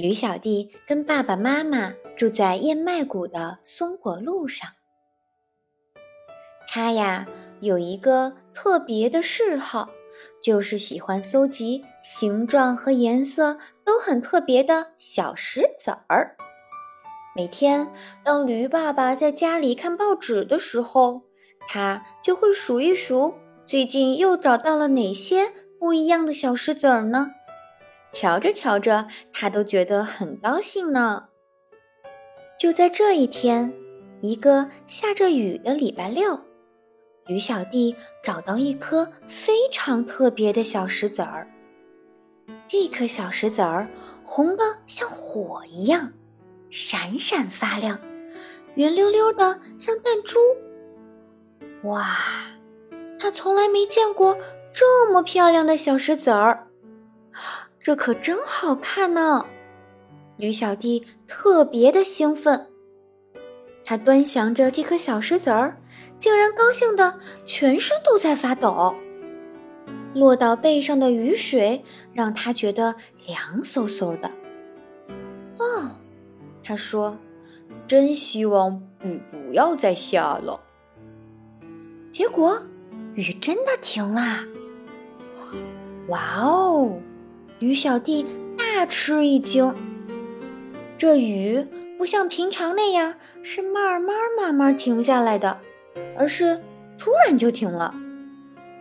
驴小弟跟爸爸妈妈住在燕麦谷的松果路上。他呀有一个特别的嗜好，就是喜欢搜集形状和颜色都很特别的小石子儿。每天，当驴爸爸在家里看报纸的时候，他就会数一数，最近又找到了哪些不一样的小石子儿呢？瞧着瞧着，他都觉得很高兴呢。就在这一天，一个下着雨的礼拜六，驴小弟找到一颗非常特别的小石子儿。这颗小石子儿红的像火一样，闪闪发亮，圆溜溜的像弹珠。哇，他从来没见过这么漂亮的小石子儿。这可真好看呢！驴小弟特别的兴奋，他端详着这颗小石子儿，竟然高兴的全身都在发抖。落到背上的雨水让他觉得凉飕飕的。哦，他说：“真希望雨不要再下了。”结果，雨真的停啦！哇哦！驴小弟大吃一惊，这雨不像平常那样是慢慢慢慢停下来的，而是突然就停了。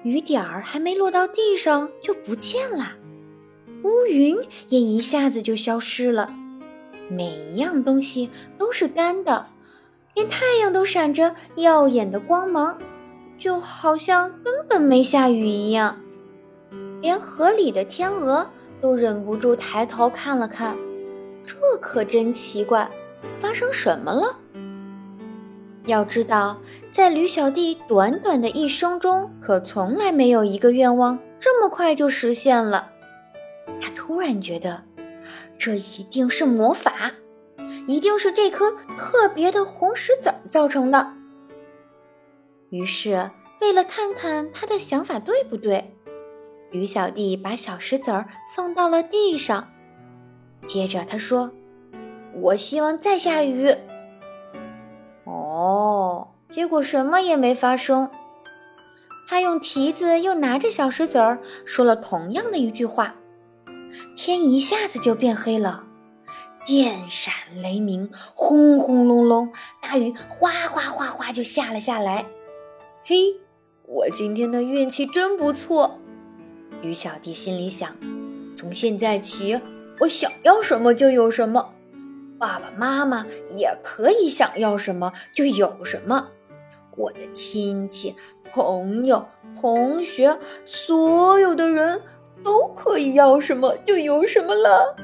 雨点儿还没落到地上就不见了，乌云也一下子就消失了，每一样东西都是干的，连太阳都闪着耀眼的光芒，就好像根本没下雨一样。连河里的天鹅。都忍不住抬头看了看，这可真奇怪，发生什么了？要知道，在驴小弟短短的一生中，可从来没有一个愿望这么快就实现了。他突然觉得，这一定是魔法，一定是这颗特别的红石子造成的。于是，为了看看他的想法对不对。驴小弟把小石子儿放到了地上，接着他说：“我希望再下雨。”哦，结果什么也没发生。他用蹄子又拿着小石子儿说了同样的一句话，天一下子就变黑了，电闪雷鸣，轰轰隆隆，大雨哗哗哗哗就下了下来。嘿，我今天的运气真不错。驴小弟心里想：“从现在起，我想要什么就有什么，爸爸妈妈也可以想要什么就有什么，我的亲戚、朋友、同学，所有的人都可以要什么就有什么了。”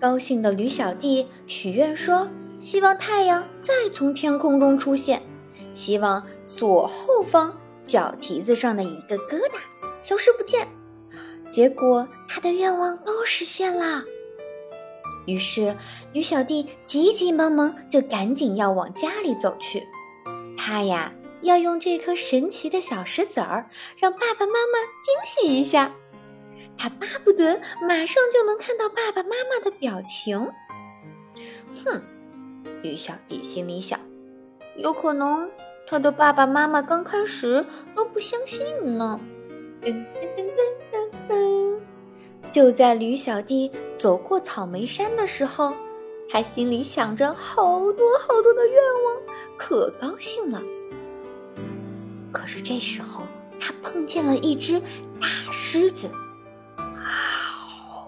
高兴的驴小弟许愿说：“希望太阳再从天空中出现，希望左后方脚蹄子上的一个疙瘩。”消失不见，结果他的愿望都实现了。于是，驴小弟急急忙忙就赶紧要往家里走去。他呀，要用这颗神奇的小石子儿让爸爸妈妈惊喜一下。他巴不得马上就能看到爸爸妈妈的表情。哼，驴小弟心里想，有可能他的爸爸妈妈刚开始都不相信呢。噔噔噔噔噔噔！就在驴小弟走过草莓山的时候，他心里想着好多好多的愿望，可高兴了。可是这时候，他碰见了一只大狮子。啊！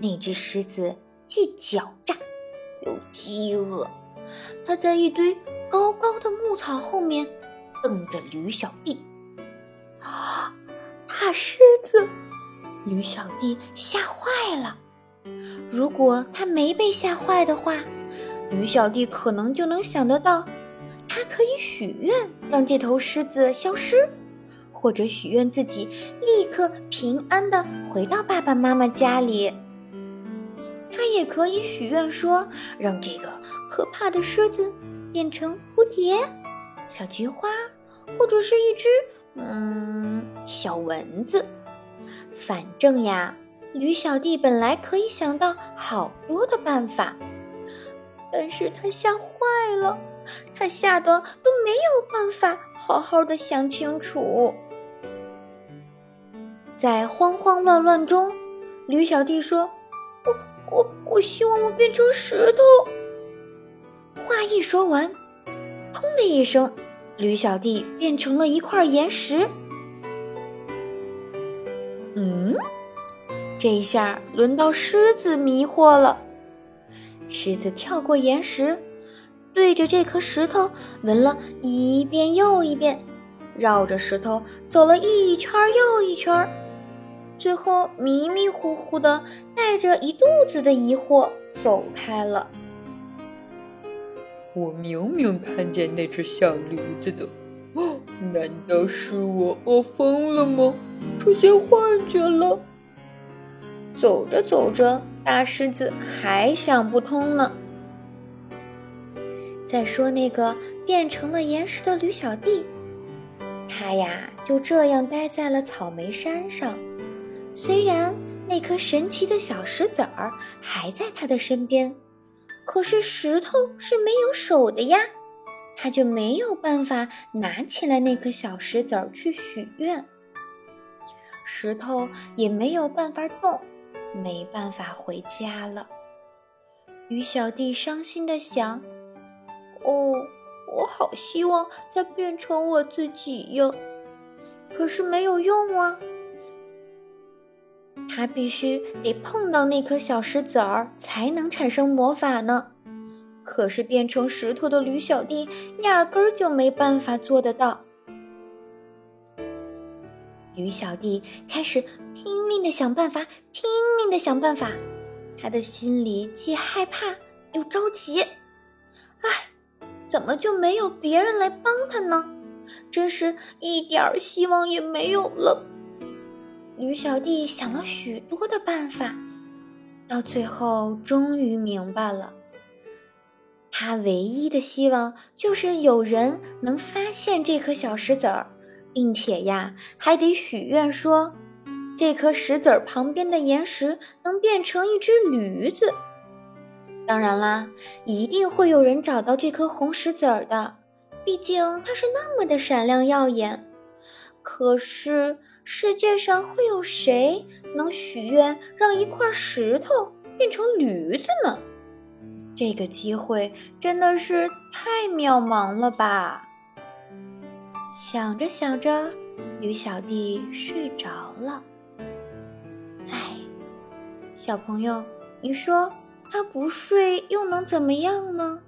那只狮子既狡诈又饥饿，它在一堆高高的牧草后面瞪着驴小弟。大狮子，驴小弟吓坏了。如果他没被吓坏的话，驴小弟可能就能想得到，他可以许愿让这头狮子消失，或者许愿自己立刻平安的回到爸爸妈妈家里。他也可以许愿说，让这个可怕的狮子变成蝴蝶、小菊花，或者是一只。嗯，小蚊子，反正呀，驴小弟本来可以想到好多的办法，但是他吓坏了，他吓得都没有办法好好的想清楚。在慌慌乱乱中，驴小弟说：“我我我希望我变成石头。”话一说完，砰的一声，驴小弟变成了一块岩石。嗯，这一下轮到狮子迷惑了。狮子跳过岩石，对着这颗石头闻了一遍又一遍，绕着石头走了一圈又一圈。最后迷迷糊糊的，带着一肚子的疑惑走开了。我明明看见那只小驴子的，难道是我饿疯了吗？出现幻觉了？走着走着，大狮子还想不通呢。再说那个变成了岩石的驴小弟，他呀就这样待在了草莓山上。虽然那颗神奇的小石子儿还在他的身边，可是石头是没有手的呀，他就没有办法拿起来那颗小石子儿去许愿。石头也没有办法动，没办法回家了。鱼小弟伤心的想：“哦，我好希望再变成我自己呀，可是没有用啊。”他必须得碰到那颗小石子儿才能产生魔法呢。可是变成石头的驴小弟压根儿就没办法做得到。驴小弟开始拼命的想办法，拼命的想办法。他的心里既害怕又着急。唉，怎么就没有别人来帮他呢？真是一点希望也没有了。驴小弟想了许多的办法，到最后终于明白了。他唯一的希望就是有人能发现这颗小石子儿，并且呀，还得许愿说，这颗石子儿旁边的岩石能变成一只驴子。当然啦，一定会有人找到这颗红石子儿的，毕竟它是那么的闪亮耀眼。可是。世界上会有谁能许愿让一块石头变成驴子呢？这个机会真的是太渺茫了吧！想着想着，驴小弟睡着了。哎，小朋友，你说他不睡又能怎么样呢？